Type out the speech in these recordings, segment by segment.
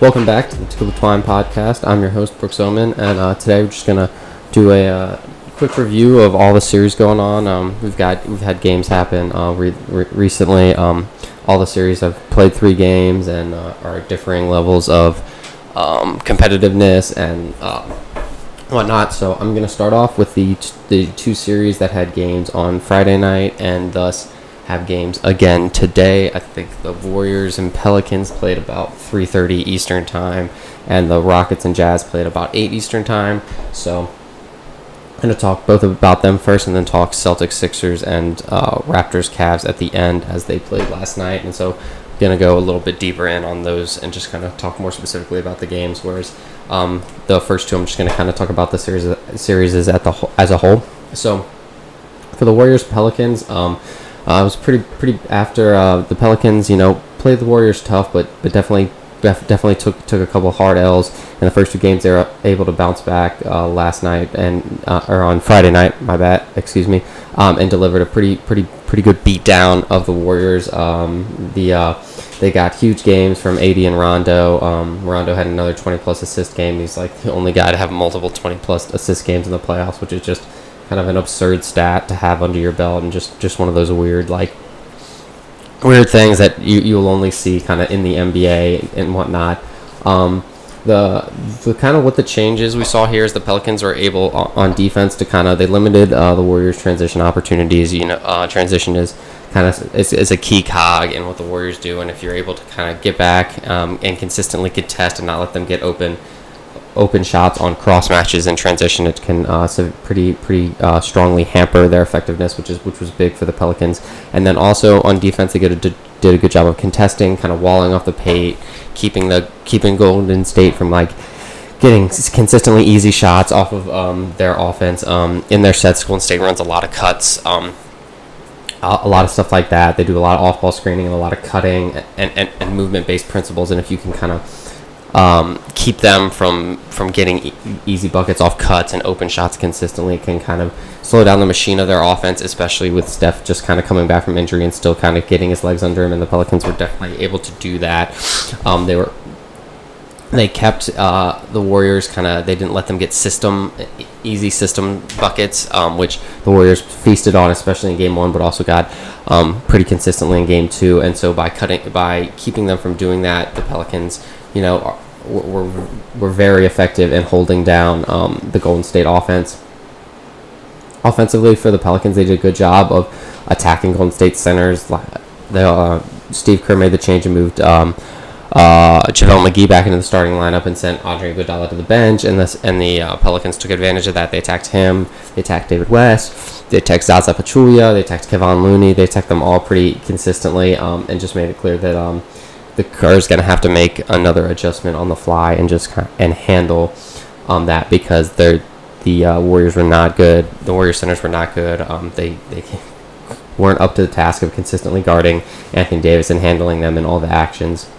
Welcome back to the Tool Twine podcast. I'm your host, Brooks Oman, and uh, today we're just gonna do a uh, quick review of all the series going on. Um, we've got we've had games happen uh, re- re- recently. Um, all the series have played three games and uh, are differing levels of um, competitiveness and uh, whatnot. So I'm gonna start off with the t- the two series that had games on Friday night and thus have games again today. I think the Warriors and Pelicans played about 3:30 Eastern time, and the Rockets and Jazz played about 8 Eastern time. So I'm to talk both about them first, and then talk Celtics, Sixers, and uh, Raptors, Cavs at the end as they played last night. And so I'm to go a little bit deeper in on those and just kind of talk more specifically about the games. Whereas um, the first two, I'm just to kind of talk about the series series as at the as a whole. So for the Warriors Pelicans. Um, uh, it was pretty pretty after uh, the Pelicans, you know, played the Warriors tough, but but definitely def- definitely took took a couple hard L's in the first two games. They were able to bounce back uh, last night and uh, or on Friday night, my bad, excuse me, um, and delivered a pretty pretty pretty good beat down of the Warriors. Um, the uh, they got huge games from AD and Rondo. Um, Rondo had another 20 plus assist game. He's like the only guy to have multiple 20 plus assist games in the playoffs, which is just kind of an absurd stat to have under your belt and just just one of those weird like weird things that you you'll only see kind of in the NBA and whatnot. Um, the the kind of what the changes we saw here is the Pelicans were able on defense to kind of they limited uh, the Warriors transition opportunities. You know, uh, transition is kind of is, is a key cog in what the Warriors do, and if you're able to kind of get back um, and consistently contest and not let them get open open shots on cross matches and transition, it can uh, pretty pretty uh, strongly hamper their effectiveness, which is which was big for the Pelicans. And then also on defense, they did a, did a good job of contesting, kind of walling off the paint, keeping the keeping Golden State from like getting consistently easy shots off of um, their offense. Um, in their sets, Golden State runs a lot of cuts. Um, a lot of stuff like that. They do a lot of off-ball screening and a lot of cutting and, and, and movement-based principles. And if you can kind of um, keep them from from getting e- easy buckets off cuts and open shots consistently. Can kind of slow down the machine of their offense, especially with Steph just kind of coming back from injury and still kind of getting his legs under him. And the Pelicans were definitely able to do that. Um, they were they kept uh, the Warriors kind of they didn't let them get system easy system buckets, um, which the Warriors feasted on, especially in game one, but also got um, pretty consistently in game two. And so by cutting by keeping them from doing that, the Pelicans you know, were, were very effective in holding down um, the Golden State offense. Offensively, for the Pelicans, they did a good job of attacking Golden State centers. The, uh, Steve Kerr made the change and moved um, uh, JaVale McGee back into the starting lineup and sent Andre Iguodala to the bench, and the and the uh, Pelicans took advantage of that. They attacked him, they attacked David West, they attacked Zaza Pachulia, they attacked Kevon Looney, they attacked them all pretty consistently, um, and just made it clear that um, the Kerr is going to have to make another adjustment on the fly and just and handle um, that because they're the uh, Warriors were not good. The Warrior centers were not good. Um, they they weren't up to the task of consistently guarding Anthony Davis and handling them in all the actions.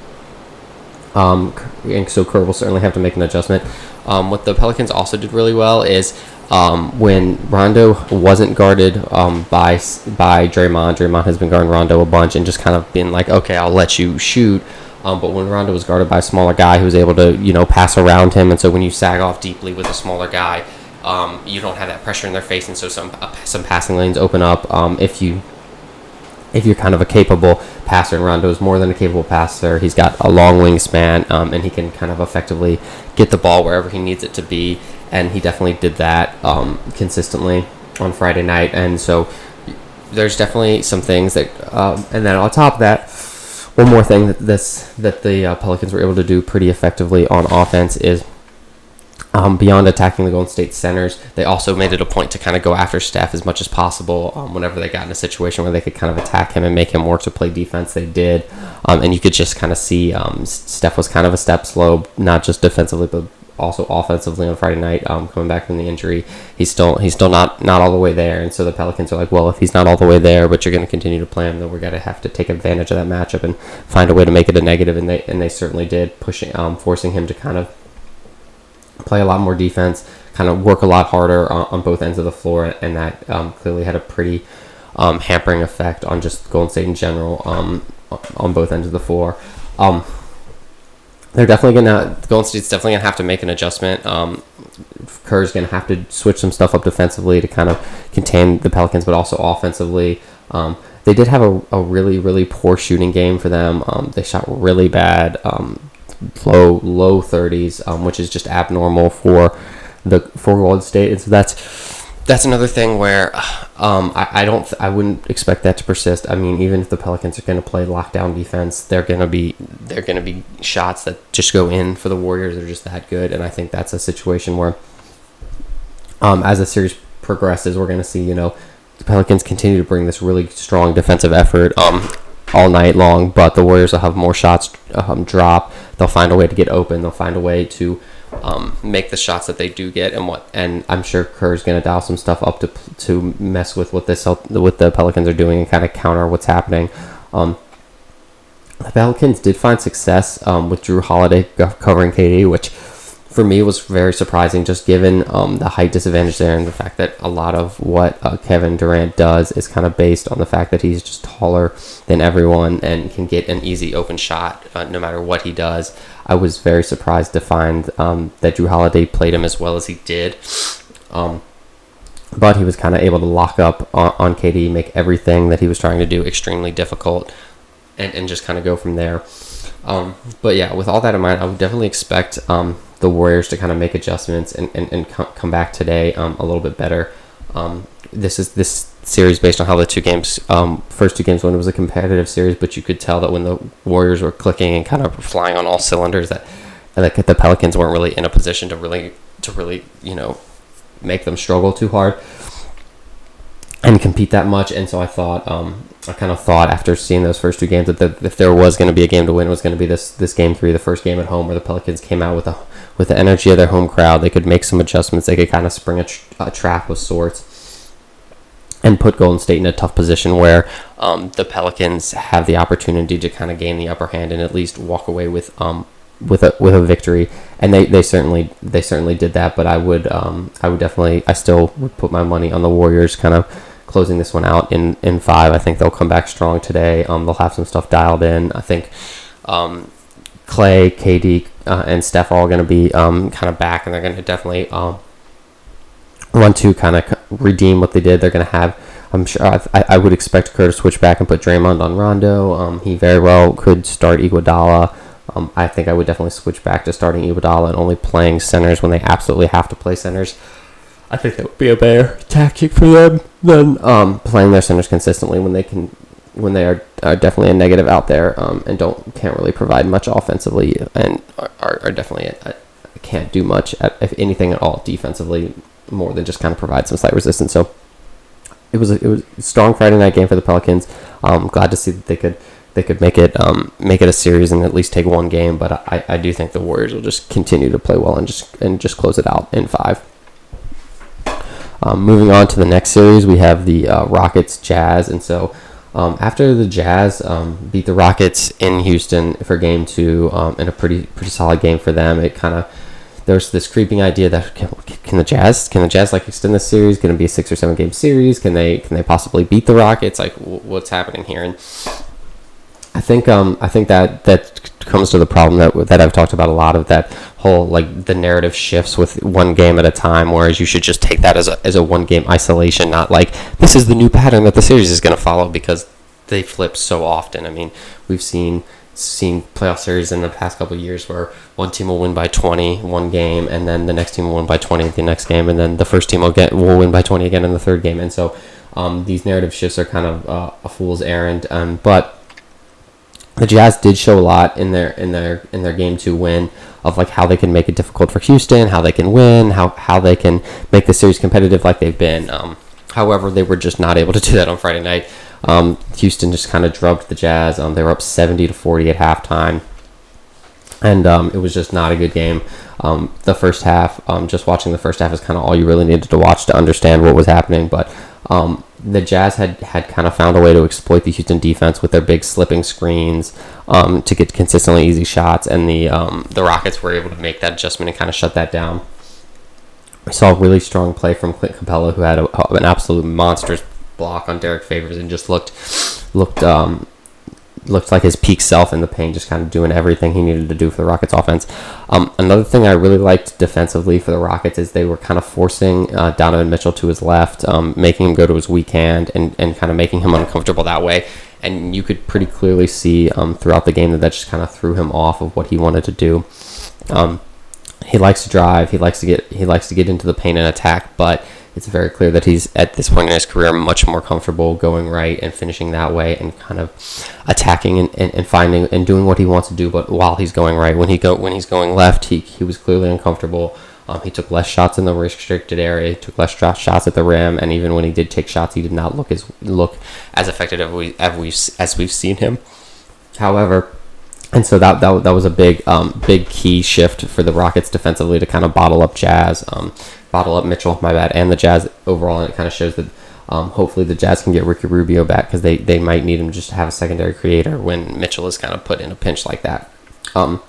Um, and so Kerr will certainly have to make an adjustment. Um, what the Pelicans also did really well is um, when Rondo wasn't guarded um, by by Draymond, Draymond has been guarding Rondo a bunch and just kind of been like, okay, I'll let you shoot. Um, but when Rondo was guarded by a smaller guy who was able to, you know, pass around him, and so when you sag off deeply with a smaller guy, um, you don't have that pressure in their face, and so some uh, some passing lanes open up um, if you if you're kind of a capable passer. And Rondo is more than a capable passer. He's got a long wingspan, um, and he can kind of effectively get the ball wherever he needs it to be and he definitely did that um, consistently on Friday night. And so there's definitely some things that, um, and then on top of that, one more thing that this that the uh, Pelicans were able to do pretty effectively on offense is. Um, beyond attacking the Golden State centers, they also made it a point to kind of go after Steph as much as possible. Um, whenever they got in a situation where they could kind of attack him and make him work to play defense, they did. Um, and you could just kind of see um, Steph was kind of a step slow, not just defensively, but also offensively on Friday night, um, coming back from the injury, he's still he's still not not all the way there. And so the Pelicans are like, well, if he's not all the way there, but you're going to continue to play him, then we're going to have to take advantage of that matchup and find a way to make it a negative. And they and they certainly did, pushing um, forcing him to kind of play a lot more defense, kind of work a lot harder on, on both ends of the floor, and that um, clearly had a pretty um, hampering effect on just Golden State in general um, on both ends of the floor. Um, they're definitely gonna Golden State's definitely gonna have to make an adjustment. Um, Kerr's gonna have to switch some stuff up defensively to kind of contain the Pelicans, but also offensively. Um, they did have a, a really really poor shooting game for them. They shot really bad, low low thirties, um, which is just abnormal for the for Golden State, and so that's that's another thing where um, I, I don't I wouldn't expect that to persist. I mean, even if the Pelicans are going to play lockdown defense, they're going to be they're going to be shots that just go in for the Warriors. They're just that good, and I think that's a situation where, um, as the series progresses, we're going to see you know the Pelicans continue to bring this really strong defensive effort um, all night long, but the Warriors will have more shots um, drop. They'll find a way to get open. They'll find a way to um, make the shots that they do get, and what and I'm sure Kerr's going to dial some stuff up to to mess with what this what the Pelicans are doing and kind of counter what's happening. Um, the Pelicans did find success um, with Jrue Holiday covering KD, which for me was very surprising, just given um, the height disadvantage there and the fact that a lot of what uh, Kevin Durant does is kind of based on the fact that he's just taller than everyone and can get an easy open shot uh, no matter what he does. I was very surprised to find um, that Jrue Holiday played him as well as he did. Um, but he was kind of able to lock up on, on KD, make everything that he was trying to do extremely difficult, and, and just kind of go from there. Um, but yeah, with all that in mind, I would definitely expect um, the Warriors to kind of make adjustments and, and, and come back today um, a little bit better. Um, this is this series based on how the two games, um, first two games when it was a competitive series, but you could tell that when the Warriors were clicking and kind of flying on all cylinders, that that the Pelicans weren't really in a position to really to really you know make them struggle too hard and compete that much. And so I thought, um, I kind of thought after seeing those first two games that the, if there was going to be a game to win, it was going to be this this game three, the first game at home, where the Pelicans came out with a with the energy of their home crowd. They could make some adjustments. They could kind of spring a, a trap of sorts and put Golden State in a tough position where um, the Pelicans have the opportunity to kind of gain the upper hand and at least walk away with um, with a with a victory. And they, they certainly they certainly did that. But I would um, I would definitely I still would put my money on the Warriors kind of closing this one out in in five. I think they'll come back strong today. Um, they'll have some stuff dialed in. I think um, Clay, KD, uh, and Steph all going to be um, kind of back, and they're going to definitely um, want to kind of redeem what they did. They're going to have, I'm sure, I, I would expect Kerr to switch back and put Draymond on Rondo. Um, he very well could start Iguodala. Um, I think I would definitely switch back to starting Iguodala and only playing centers when they absolutely have to play centers. I think that would be a better tactic for them than um, playing their centers consistently when they can when they are, are definitely a negative out there um, and don't can't really provide much offensively and are, are definitely a, a, can't do much at, if anything at all defensively more than just kind of provide some slight resistance. So it was a, it was a strong Friday night game for the Pelicans. Um, glad to see that they could they could make it um, make it a series and at least take one game. But I, I do think the Warriors will just continue to play well and just and just close it out in five. Um, moving on to the next series, we have the uh, Rockets Jazz, and so um, after the Jazz um, beat the Rockets in Houston for Game Two um, in a pretty pretty solid game for them, it kind of there's this creeping idea that can, can, the Jazz can the Jazz like extend the series? Can it be a six or seven game series? Can they can they possibly beat the Rockets? Like w- what's happening here? And I think um I think that that comes to the problem that that I've talked about a lot of that whole like the narrative shifts with one game at a time, whereas you should just take that as a as a one game isolation, not like this is the new pattern that the series is going to follow because they flip so often. I mean, we've seen seen playoff series in the past couple years where one team will win by 20 one game and then the next team will win by 20 the next game and then the first team will get will win by 20 again in the third game and so um, these narrative shifts are kind of uh, a fool's errand um, but the Jazz did show a lot in their in their in their game two win of like how they can make it difficult for Houston, how they can win, how how they can make the series competitive like they've been. Um, however, they were just not able to do that on Friday night. Um, Houston just kind of drubbed the Jazz. Um, they were up seventy to forty at halftime, and um, it was just not a good game. Um, the first half, um, just watching the first half is kind of all you really needed to watch to understand what was happening. But um, the Jazz had, had kind of found a way to exploit the Houston defense with their big slipping screens to get consistently easy shots, and the the Rockets were able to make that adjustment and kind of shut that down. We saw a really strong play from Clint Capela, who had a, an absolute monstrous block on Derrick Favors and just looked looked um, looked like his peak self in the paint, just kind of doing everything he needed to do for the Rockets offense. Um, another thing I really liked defensively for the Rockets is they were kind of forcing uh, Donovan Mitchell to his left, um, making him go to his weak hand, and, and kind of making him uncomfortable that way. And you could pretty clearly see um, throughout the game that that just kind of threw him off of what he wanted to do. Um, he likes to drive. He likes to get. He likes to get into the paint and attack, but it's very clear that he's at this point in his career much more comfortable going right and finishing that way and kind of attacking and, and, and finding and doing what he wants to do but while he's going right. When he go when he's going left he, he was clearly uncomfortable. Um, he took less shots in the restricted area he took less shots at the rim and even when he did take shots he did not look as look as effective as we as we've, as we've seen him. However and so that, that, that was a big um, big key shift for the Rockets defensively to kind of bottle up Jazz, um, bottle up Mitchell, my bad, and the Jazz overall. And it kind of shows that um, hopefully the Jazz can get Ricky Rubio back because they, they might need him just to have a secondary creator when Mitchell is kind of put in a pinch like that. Um,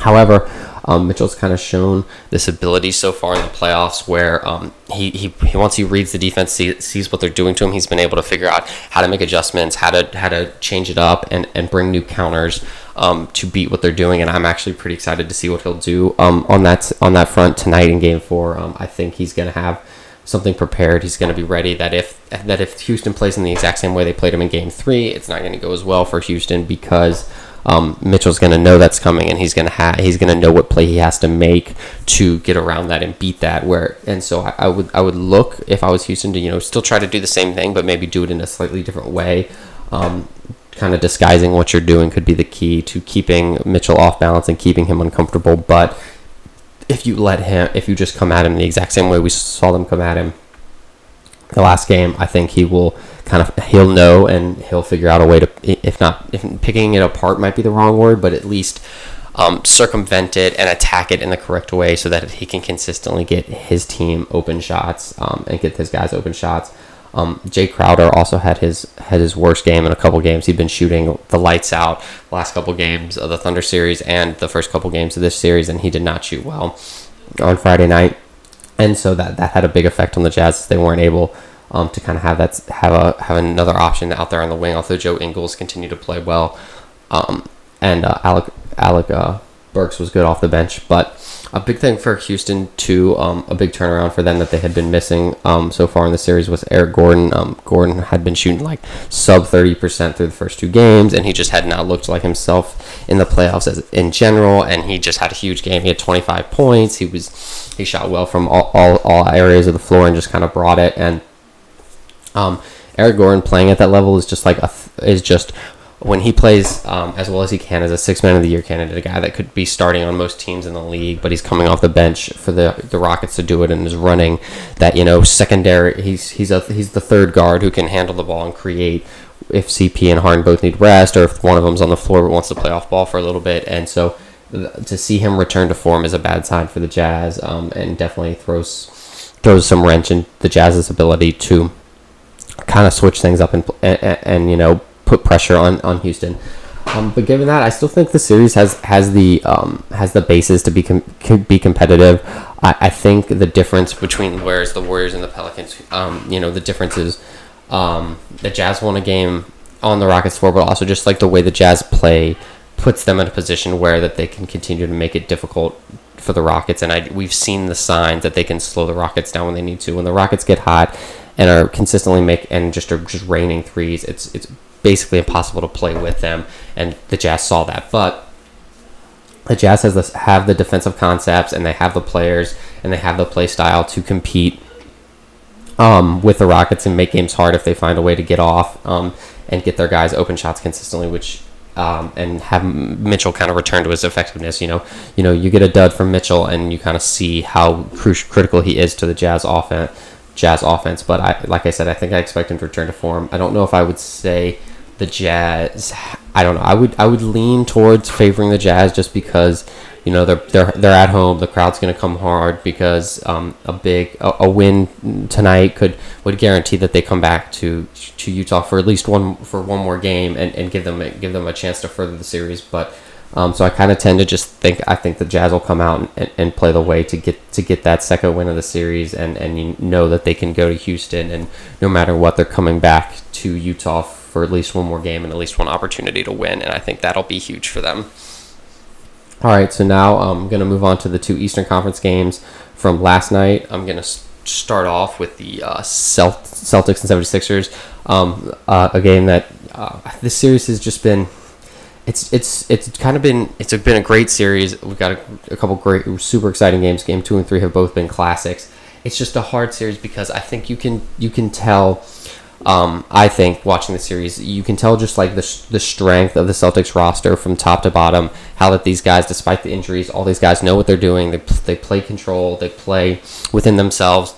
however, um, Mitchell's kind of shown this ability so far in the playoffs where um, he, he, once he reads the defense, see, sees what they're doing to him, he's been able to figure out how to make adjustments, how to how to change it up, and, and bring new counters um, to beat what they're doing. And I'm actually pretty excited to see what he'll do um, on that on that front tonight in Game Four. Um, I think he's going to have something prepared. He's going to be ready. That if that if Houston plays in the exact same way they played him in Game Three, it's not going to go as well for Houston because um, Mitchell's going to know that's coming, and he's going to have he's going to know what play he has to make to get around that and beat that. Where and so I, I, would I would look if I was Houston to you know still try to do the same thing, but maybe do it in a slightly different way. Um, kind of disguising what you're doing could be the key to keeping Mitchell off balance and keeping him uncomfortable. But if you let him, if you just come at him the exact same way we saw them come at him the last game, I think he will kind of he'll know and he'll figure out a way to if not if picking it apart might be the wrong word but at least um, circumvent it and attack it in the correct way so that he can consistently get his team open shots um, and get his guys open shots um, Jae Crowder also had his had his worst game in a couple games. He'd been shooting the lights out last couple games of the Thunder series and the first couple games of this series, and he did not shoot well on Friday night. And so that, that had a big effect on the Jazz. They weren't able um, to kind of have that have a have another option out there on the wing. Although Joe Ingles continued to play well, um, and uh, Alec Alec uh, Burks was good off the bench. But a big thing for Houston too, um, a big turnaround for them that they had been missing um, so far in the series was Eric Gordon. Um, Gordon had been shooting like sub thirty percent through the first two games, and he just had not looked like himself in the playoffs as in general. And he just had a huge game. He had twenty five points. He was he shot well from all, all, all areas of the floor and just kind of brought it and um, Eric Gordon playing at that level is just like a, is just when he plays um, as well as he can as a six man of the year candidate, a guy that could be starting on most teams in the league, but he's coming off the bench for the the Rockets to do it and is running that you know secondary. He's he's a he's the third guard who can handle the ball and create if CP and Harden both need rest or if one of them's on the floor but wants to play off ball for a little bit. And so to see him return to form is a bad sign for the Jazz um, and definitely throws throws some wrench in the Jazz's ability to kind of switch things up and, and, and you know put pressure on on Houston. Um, but given that, I still think the series has has the um, has the basis to be com- be competitive. I, I think the difference between whereas the Warriors and the Pelicans, um, you know, the difference is um, the Jazz won a game on the Rockets floor, but also just like the way the Jazz play puts them in a position where that they can continue to make it difficult for the Rockets. And I, we've seen the signs that they can slow the Rockets down when they need to. When the Rockets get hot, and are consistently make and just are just raining threes. It's it's basically impossible to play with them, and the Jazz saw that. But the Jazz has this, have the defensive concepts, and they have the players, and they have the play style to compete um, with the Rockets and make games hard if they find a way to get off um, and get their guys open shots consistently, which. Um, and have Mitchell kind of return to his effectiveness. You know, you know, you get a dud from Mitchell, and you kind of see how cru- critical he is to the Jazz offense Jazz offense. But I, like I said, I think I expect him to return to form. I don't know if I would say the Jazz. I don't know. I would I would lean towards favoring the Jazz just because you know they're they're they're at home. The crowd's going to come hard because um, a big a, a, win tonight could would guarantee that they come back to to Utah for at least one for one more game and, and give them give them a chance to further the series. But um, so I kind of tend to just think I think the Jazz will come out and, and, play the way to get to get that second win of the series, and and you know that they can go to Houston, and no matter what, they're coming back to Utah for at least one more game and at least one opportunity to win, and I think that'll be huge for them. All right, so now I'm going to move on to the two Eastern Conference games from last night. I'm going to start off with the uh, Celtics and 76ers, um, uh, a game that uh, this series has just been. It's it's it's kind of been it's been a great series. We've got a, a couple great, super exciting games. Game two and three have both been classics. It's just a hard series because I think you can you can tell um, I think watching the series, you can tell just like the, the strength of the Celtics roster from top to bottom. How that these guys, despite the injuries, all these guys know what they're doing. They, they play control. They play within themselves.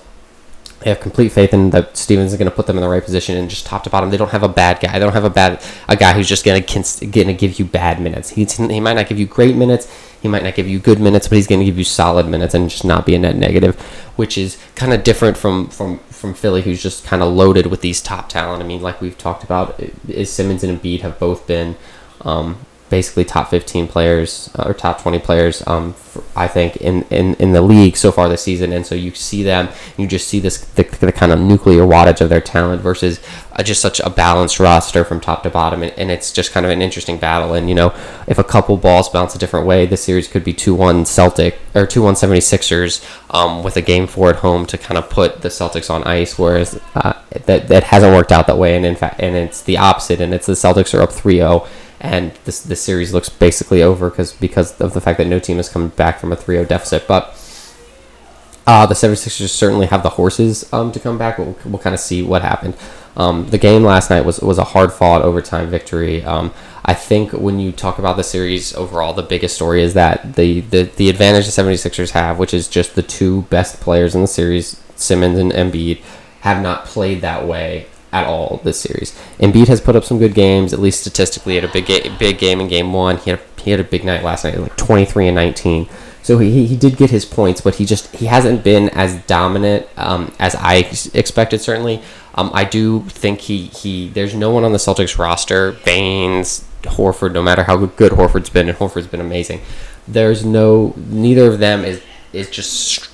They have complete faith in that Stevens is going to put them in the right position and just top to bottom. They don't have a bad guy. They don't have a bad a guy who's just going to going to give you bad minutes. He's, he might not give you great minutes. He might not give you good minutes, but he's going to give you solid minutes and just not be a net negative, which is kind of different from from from Philly, who's just kind of loaded with these top talent. I mean, like we've talked about, is Simmons and Embiid have both been um, basically top 15 players uh, or top 20 players, um, for, I think, in, in, in the league so far this season. And so you see them, you just see this the, the kind of nuclear wattage of their talent versus uh, just such a balanced roster from top to bottom. And, and, it's just kind of an interesting battle. And, you know, if a couple balls bounce a different way, this series could be 2 1 Celtic or 2 1 76ers um, with a game four at home to kind of put the Celtics on ice, whereas uh, that, that hasn't worked out that way. And in fact, and it's the opposite. And it's the Celtics are up 3 0 and this this series looks basically over because because of the fact that no team has come back from a 3-0 deficit. But uh, the 76ers certainly have the horses um, to come back. We'll, we'll kind of see what happened. Um, the game last night was was a hard fought overtime victory. Um, I think when you talk about the series overall, the biggest story is that the, the, the advantage the 76ers have, which is just the two best players in the series, Simmons and Embiid, have not played that way at all this series. Embiid has put up some good games, at least statistically. He had a big big game in game one. He had a, he had a big night last night, like 23 and 19. So he, he did get his points, but he just he hasn't been as dominant um, as I expected. Certainly, um, I do think he he there's no one on the Celtics roster, Baynes, Horford. No matter how good Horford's been, and Horford's been amazing. There's no neither of them is is just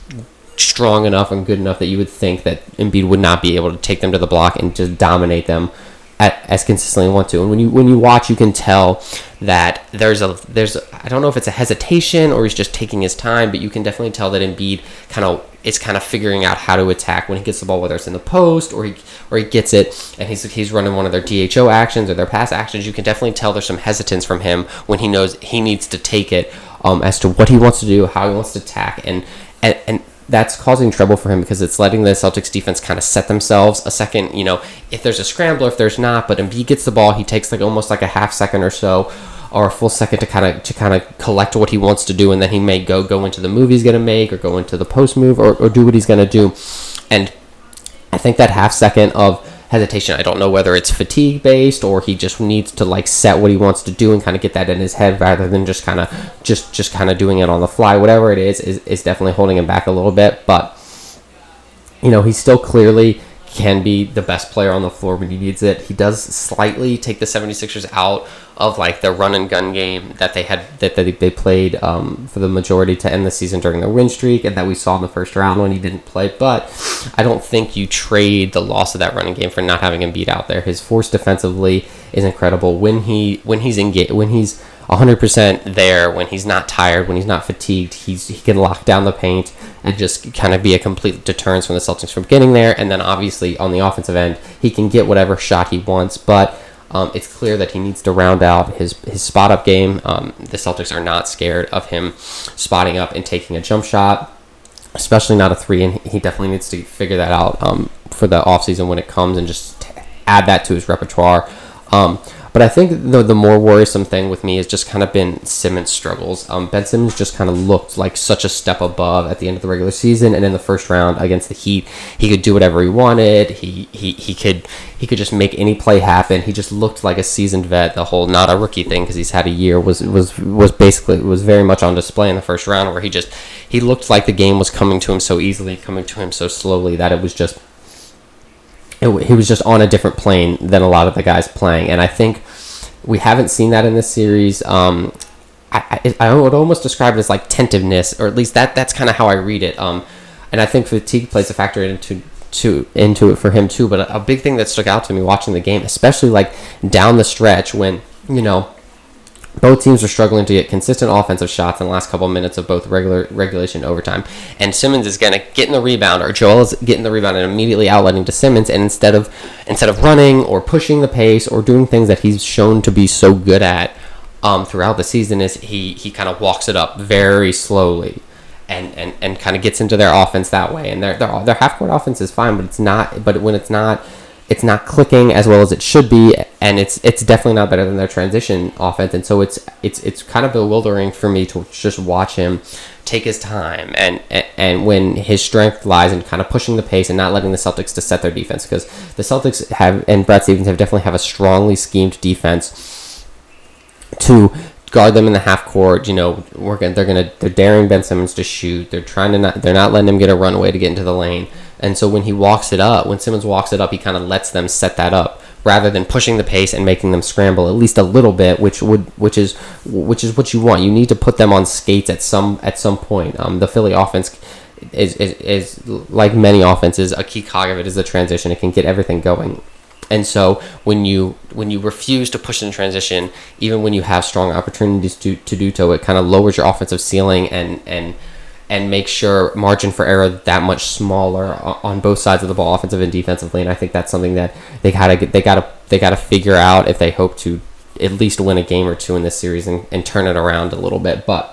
strong enough and good enough that you would think that Embiid would not be able to take them to the block and just dominate them at, as consistently want to. And when you when you watch, you can tell that there's a there's I don't know if it's a hesitation or he's just taking his time, but you can definitely tell that Embiid kind of is kind of figuring out how to attack when he gets the ball, whether it's in the post or he or he gets it and he's he's running one of their DHO actions or their pass actions. You can definitely tell there's some hesitance from him when he knows he needs to take it um, as to what he wants to do, how he wants to attack, and and, and that's causing trouble for him because it's letting the Celtics defense kind of set themselves a second. You know, if there's a scrambler, if there's not, but he gets the ball, he takes like almost like a half second or so, or a full second to kind of to kind of collect what he wants to do, and then he may go go into the move he's gonna make, or go into the post move, or, or do what he's gonna do. And I think that half second of hesitation. I don't know whether it's fatigue based or he just needs to like set what he wants to do and kind of get that in his head rather than just kind of just just kind of doing it on the fly. Whatever it is, is is definitely holding him back a little bit. But you know, he still clearly can be the best player on the floor when he needs it. He does slightly take the 76ers out of like the run and gun game that they had that they, they played um, for the majority to end the season during the win streak and that we saw in the first round when he didn't play. But I don't think you trade the loss of that running game for not having him beat out there. His force defensively is incredible when he when he's engaged when he's 100% there when he's not tired, when he's not fatigued. He's he can lock down the paint and just kind of be a complete deterrence from the Celtics from getting there. And then obviously on the offensive end, he can get whatever shot he wants. But um, it's clear that he needs to round out his his spot up game. Um, the Celtics are not scared of him spotting up and taking a jump shot, especially not a three. And he definitely needs to figure that out um, for the offseason when it comes and just add that to his repertoire. But I think the the more worrisome thing with me has just kind of been Simmons' struggles. Um, ben Simmons just kind of looked like such a step above at the end of the regular season, and in the first round against the Heat, he could do whatever he wanted. He he, he could he could just make any play happen. He just looked like a seasoned vet. The whole not a rookie thing because he's had a year was was was basically was very much on display in the first round where he just he looked like the game was coming to him so easily, coming to him so slowly that it was just it, he was just on a different plane than a lot of the guys playing, and I think we haven't seen that in this series. Um, I, I, I, would almost describe it as like tentativeness, or at least that that's kind of how I read it. Um, and I think fatigue plays a factor into to into it for him too. But a, a big thing that stuck out to me watching the game, especially like down the stretch when you know both teams are struggling to get consistent offensive shots in the last couple of minutes of both regular regulation and overtime. And Simmons is gonna get in the rebound, or Joel is getting the rebound and immediately outletting to Simmons. And instead of instead of running or pushing the pace or doing things that he's shown to be so good at um, throughout the season, is he he kind of walks it up very slowly. And, and, and kind of gets into their offense that way, and their their, their half court offense is fine, but it's not. But when it's not it's not clicking as well as it should be, and it's it's definitely not better than their transition offense. And so it's it's it's kind of bewildering for me to just watch him take his time and and when his strength lies in kind of pushing the pace and not letting the Celtics to set their defense because the Celtics have and Brad Stevens have definitely have a strongly schemed defense to guard them in the half court. You know, gonna, they're gonna they're daring Ben Simmons to shoot. They're trying to not they're not letting him get a runaway to get into the lane. And so when he walks it up, when Simmons walks it up, he kind of lets them set that up rather than pushing the pace and making them scramble at least a little bit, which would which is which is what you want. You need to put them on skates at some at some point. Um, the Philly offense is, is is like many offenses, a key cog of it is the transition. It can get everything going. And so when you when you refuse to push in transition, even when you have strong opportunities to, to do so, it kind of lowers your offensive ceiling and and and make sure margin for error that much smaller on both sides of the ball, offensive and defensively. And I think that's something that they gotta they gotta they gotta figure out if they hope to at least win a game or two in this series and, and turn it around a little bit. But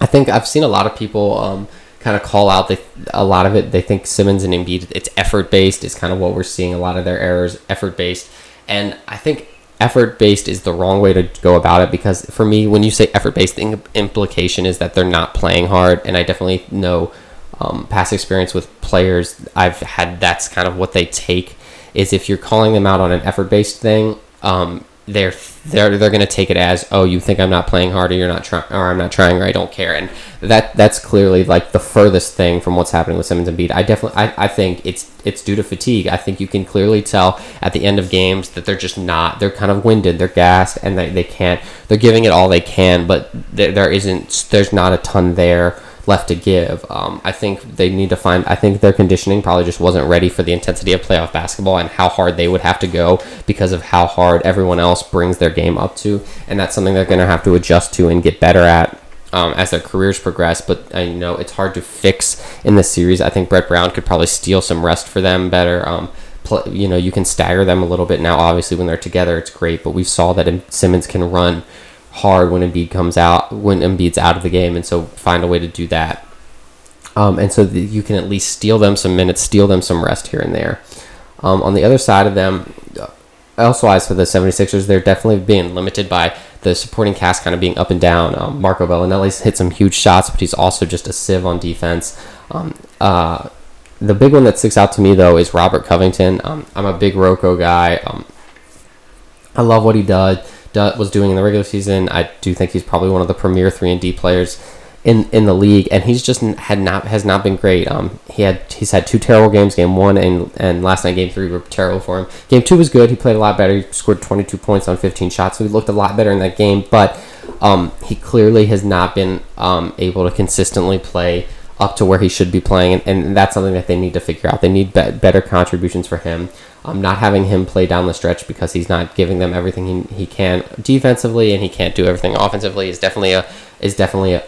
I think I've seen a lot of people um, kind of call out the, a lot of it. They think Simmons and Embiid it's effort based is kind of what we're seeing. A lot of their errors effort based, and I think effort based is the wrong way to go about it because for me, when you say effort based, the implication is that they're not playing hard, and I definitely know um, past experience with players I've had. That's kind of what they take is if you're calling them out on an effort based thing. Um, they're they're they're gonna take it as oh you think I'm not playing hard or you're not trying or I'm not trying or I don't care and that that's clearly like the furthest thing from what's happening with Simmons and Embiid. I definitely I, I think it's it's due to fatigue. I think you can clearly tell at the end of games that they're just not they're kind of winded, they're gassed and they, they can't they're giving it all they can, but there, there isn't there's not a ton there left to give. Um, I think they need to find. I think their conditioning probably just wasn't ready for the intensity of playoff basketball and how hard they would have to go because of how hard everyone else brings their game up to, and that's something they're going to have to adjust to and get better at. Um, as their careers progress, but uh, you know it's hard to fix in this series. I think Brett Brown could probably steal some rest for them better. Um, you know, you can stagger them a little bit now. Obviously, when they're together, it's great. But we saw that Simmons can run hard when Embiid comes out when Embiid's out of the game, and so find a way to do that. Um, and so you can at least steal them some minutes, steal them some rest here and there. Um, on the other side of them, uh, elsewise for the 76ers, they're definitely being limited by the supporting cast kind of being up and down. Um, Marco Belinelli's hit some huge shots, but he's also just a sieve on defense. Um, uh, the big one that sticks out to me though is Robert Covington. Um, I'm a big RoCo guy. Um, I love what he does was doing in the regular season. I do think he's probably one of the premier three and D players in in the league, and he's just had not has not been great. Um, he had he's had two terrible games. Game one and and last night, game three were terrible for him. Game two was good. He played a lot better. He scored 22 points on 15 shots, so he looked a lot better in that game. But um, he clearly has not been um, able to consistently play up to where he should be playing, and, and that's something that they need to figure out. They need be- better contributions for him. Um, not having him play down the stretch because he's not giving them everything he, he can defensively, and he can't do everything offensively is definitely a is definitely a,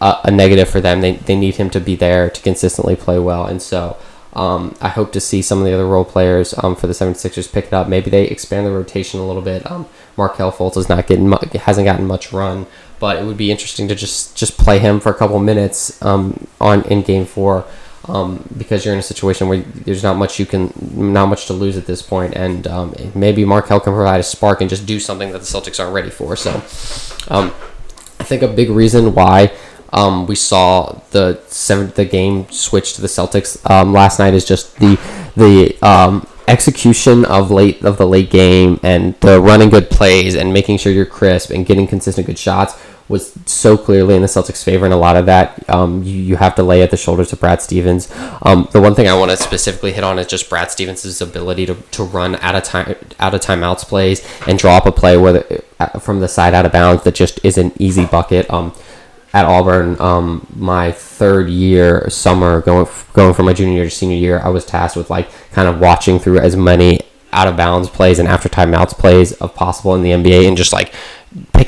a, a negative for them. They, they need him to be there to consistently play well, and so um, I hope to see some of the other role players um, for the 76ers pick it up. Maybe they expand the rotation a little bit. Um, Markelle Fultz is not getting mu- hasn't gotten much run, but it would be interesting to just just play him for a couple minutes um, on in Game Four. Um, because you're in a situation where there's not much you can, not much to lose at this point, and um, maybe Markelle can provide a spark and just do something that the Celtics aren't ready for. So, um, I think a big reason why um, we saw the seven, the game switch to the Celtics um, last night is just the the execution of late of the late game and the running good plays and making sure you're crisp and getting consistent good shots was so clearly in the Celtics' favor, and a lot of that um, you, you have to lay at the shoulders of Brad Stevens. Um, the one thing I want to specifically hit on is just Brad Stevens' ability to, to run out of time out of timeouts plays and draw up a play where the, uh, from the side out of bounds that just is an easy bucket. Um, at Auburn, um, my third year summer going going from my junior year to senior year, I was tasked with like kind of watching through as many out of bounds plays and after timeouts plays of possible in the NBA and just like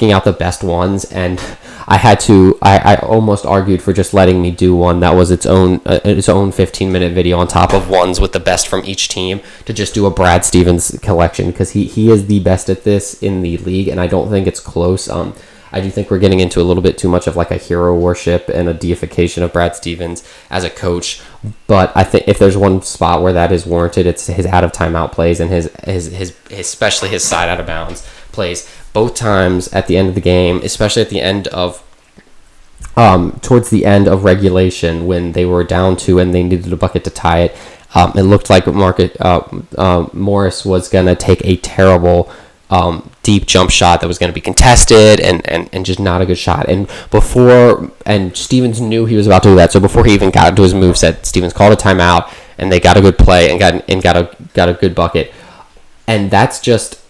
picking out the best ones and I had to I, I almost argued for just letting me do one that was its own uh, its own 15 minute video on top of ones with the best from each team to just do a Brad Stevens collection because he, he is the best at this in the league and I don't think it's close um I do think we're getting into a little bit too much of like a hero worship and a deification of Brad Stevens as a coach. But I think if there's one spot where that is warranted, it's his out of timeout plays and his his his, especially his side out of bounds plays. Both times at the end of the game, especially at the end of um, towards the end of regulation when they were down two and they needed a bucket to tie it. Um, it looked like Marcus uh, uh, Morris was gonna take a terrible um, deep jump shot that was going to be contested and, and, and just not a good shot. And before, and Stevens knew he was about to do that. So before he even got into his move Stevens called a timeout and they got a good play and got, and got a, got a good bucket. And that's just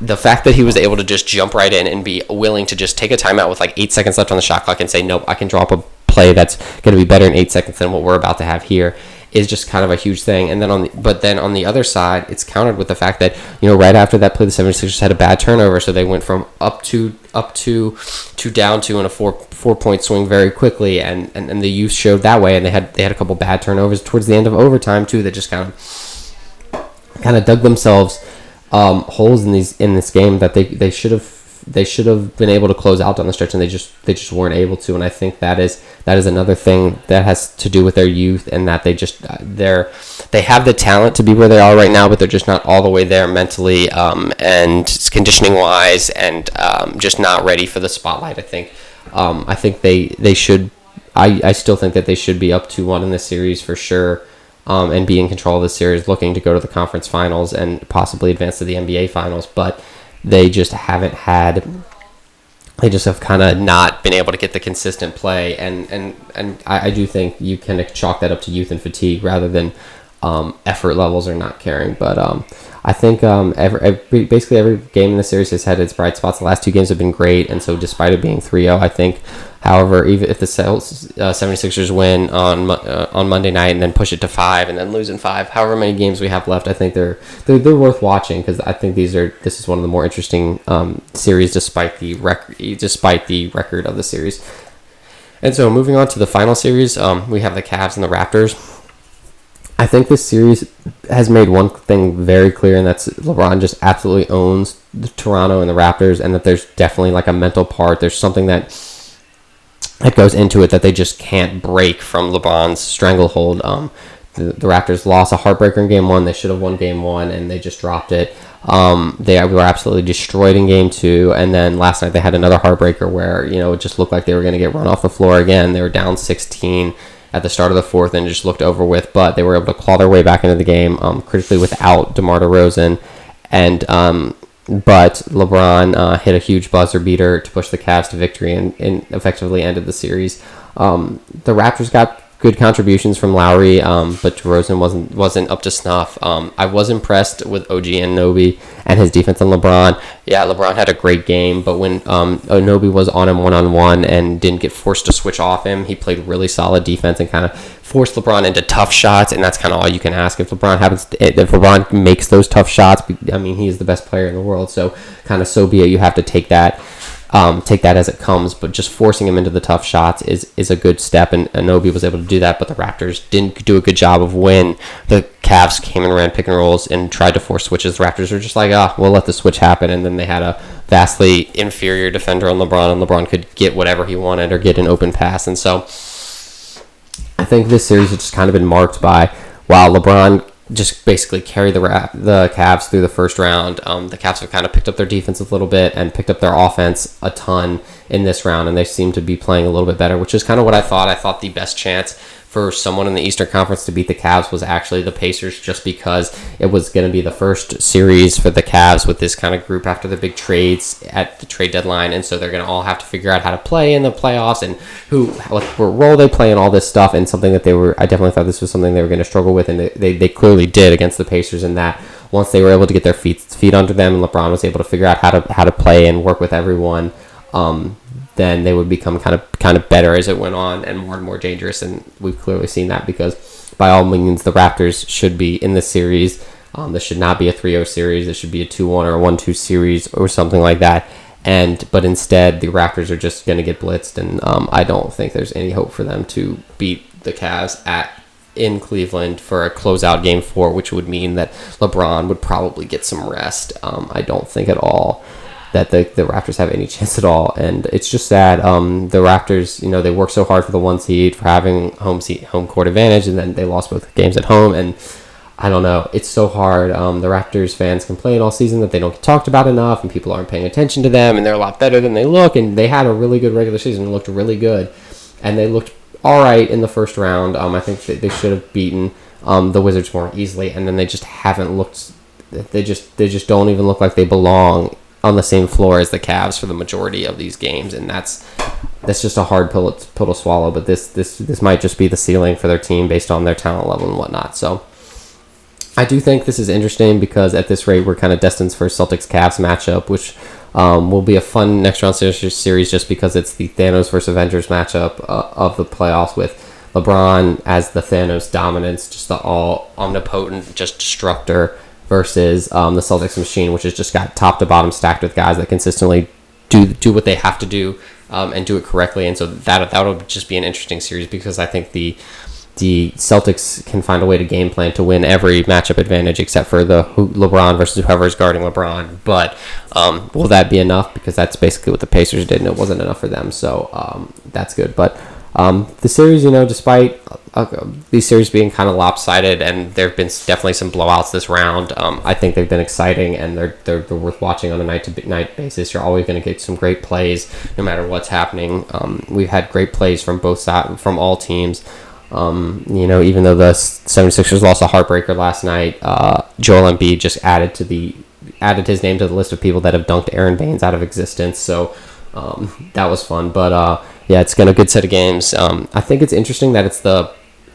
the fact that he was able to just jump right in and be willing to just take a timeout with like eight seconds left on the shot clock and say, nope, I can drop a play that's going to be better in eight seconds than what we're about to have here is just kind of a huge thing. And then on the, but then on the other side, it's countered with the fact that, you know, right after that play, the 76ers had a bad turnover. So they went from up to, up to, to down to in a four, four point swing very quickly. And, and, and the youth showed that way. And they had, they had a couple bad turnovers towards the end of overtime too, that just kind of, kind of dug themselves, um, holes in these, in this game that they, they should have they should have been able to close out down the stretch and they just they just weren't able to. And I think that is that is another thing that has to do with their youth and that they just uh, they're they have the talent to be where they are right now but they're just not all the way there mentally um, and conditioning wise and um, just not ready for the spotlight I think. Um, I think they they should I, I still think that they should be up to one in this series for sure um, and be in control of the series looking to go to the conference finals and possibly advance to the NBA finals but they just haven't had they just have kind of not been able to get the consistent play. And and and I, I, do think you can chalk that up to youth and fatigue rather than um, effort levels or not caring. But um, I think um, every, every, basically every game in the series has had its bright spots. The last two games have been great. And so despite it being 3-0 I think However, even if the Celtics, uh, 76ers win on uh, on Monday night and then push it to five and then lose in five, however many games we have left, I think they're they're, they're worth watching because I think these are this is one of the more interesting um, series despite the rec- despite the record of the series. And so moving on to the final series, um, we have the Cavs and the Raptors. I think this series has made one thing very clear, and that's LeBron just absolutely owns the Toronto and the Raptors, and that there's definitely like a mental part. There's something that that goes into it that they just can't break from LeBron's stranglehold. Um, the, the, Raptors lost a heartbreaker in game one. They should have won game one, and they just dropped it. Um, they were absolutely destroyed in game two, and then last night they had another heartbreaker where you know it just looked like they were going to get run off the floor again. They were down 16 at the start of the fourth and just looked over with, but they were able to claw their way back into the game, um, critically without DeMar DeRozan. And um, but LeBron uh, hit a huge buzzer beater to push the Cavs to victory and, and effectively ended the series. Um, the Raptors got good contributions from Lowry, um, but DeRozan wasn't wasn't up to snuff. Um, I was impressed with OG Anunoby and his defense on LeBron. Yeah, LeBron had a great game, but when um, Anunoby was on him one on one and didn't get forced to switch off him, he played really solid defense and kind of forced LeBron into tough shots, and that's kind of all you can ask. If LeBron happens, to, if LeBron makes those tough shots, I mean, he is the best player in the world, so kind of so be it. You have to take that um, take that as it comes. But just forcing him into the tough shots is is a good step, and Anunoby was able to do that. But the Raptors didn't do a good job of when the Cavs came and ran pick and rolls and tried to force switches. The Raptors were just like, ah, we'll let the switch happen, and then they had a vastly inferior defender on LeBron, and LeBron could get whatever he wanted or get an open pass, and so. Think this series has just kind of been marked by while LeBron just basically carried the rap, the Cavs through the first round. Um, the Cavs have kind of picked up their defense a little bit and picked up their offense a ton in this round, and they seem to be playing a little bit better, which is kind of what I thought. I thought the best chance for someone in the Eastern Conference to beat the Cavs was actually the Pacers, just because it was going to be the first series for the Cavs with this kind of group after the big trades at the trade deadline, and so they're going to all have to figure out how to play in the playoffs and who what role they play and all this stuff, and something that they were. I definitely thought this was something they were going to struggle with, and they, they, they clearly did against the Pacers in that once they were able to get their feet feet under them, and LeBron was able to figure out how to how to play and work with everyone. Um, then they would become kind of kind of better as it went on and more and more dangerous. And we've clearly seen that because by all means, the Raptors should be in the series. Um, this should not be a 3-0 series. This should be a 2-1 or a 1-2 series or something like that. And but instead, the Raptors are just going to get blitzed, and um, I don't think there's any hope for them to beat the Cavs at in Cleveland for a closeout game four, which would mean that LeBron would probably get some rest. Um, I don't think at all that the, the Raptors have any chance at all, and it's just sad. Um, the Raptors, you know, they worked so hard for the one seed for having home seat home court advantage, and then they lost both games at home, and I don't know. It's so hard. Um, the Raptors fans complain all season that they don't get talked about enough, and people aren't paying attention to them, and they're a lot better than they look. And they had a really good regular season, and looked really good, and they looked all right in the first round. Um, I think they should have beaten um, the Wizards more easily, and then they just haven't looked. They just they just don't even look like they belong on the same floor as the Cavs for the majority of these games, and that's that's just a hard pill, pill to swallow. But this this this might just be the ceiling for their team based on their talent level and whatnot. So. I do think this is interesting because at this rate we're kind of destined for Celtics Cavs matchup, which um, will be a fun next round series just because it's the Thanos versus Avengers matchup uh, of the playoffs with LeBron as the Thanos dominance, just the all omnipotent, just destructor, versus um, the Celtics machine, which has just got top to bottom stacked with guys that consistently do do what they have to do um, and do it correctly. And so that that would just be an interesting series because I think the the Celtics can find a way to game plan to win every matchup advantage except for the LeBron versus whoever is guarding LeBron. But um, will that be enough? Because that's basically what the Pacers did, and it wasn't enough for them. So um, that's good. But um, the series, you know, despite uh, these series being kind of lopsided, and there have been definitely some blowouts this round, um, I think they've been exciting and they're, they're, they're worth watching on a night to night basis. You're always going to get some great plays no matter what's happening. Um, we've had great plays from both sides, from all teams. Um, you know, even though the 76ers lost a heartbreaker last night, uh, Joel Embiid just added to the added his name to the list of people that have dunked Aaron Baynes out of existence. So um, that was fun. But uh, yeah, it's been a good set of games. Um, I think it's interesting that it's the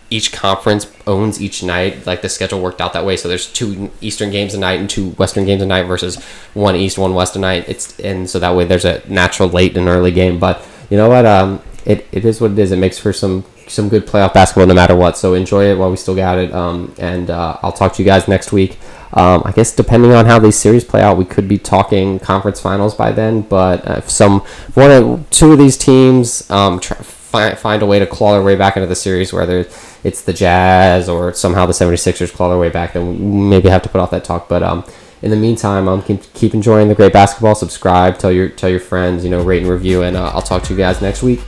each conference owns each night. Like the schedule worked out that way. So there's two Eastern games a night and two Western games a night versus one East, one West a night. It's and so that way there's a natural late and early game. But you know what? Um, it, it is what it is. It makes for some some good playoff basketball no matter what. So enjoy it while we still got it. Um, and uh, I'll talk to you guys next week. Um, I guess depending on how these series play out, we could be talking conference finals by then. But if some one or two of these teams um, find, find a way to claw their way back into the series, whether it's the Jazz or somehow the 76ers claw their way back, then maybe have to put off that talk. But um, in the meantime, um, keep, keep enjoying the great basketball. Subscribe, tell your tell your friends, you know, rate and review, and uh, I'll talk to you guys next week.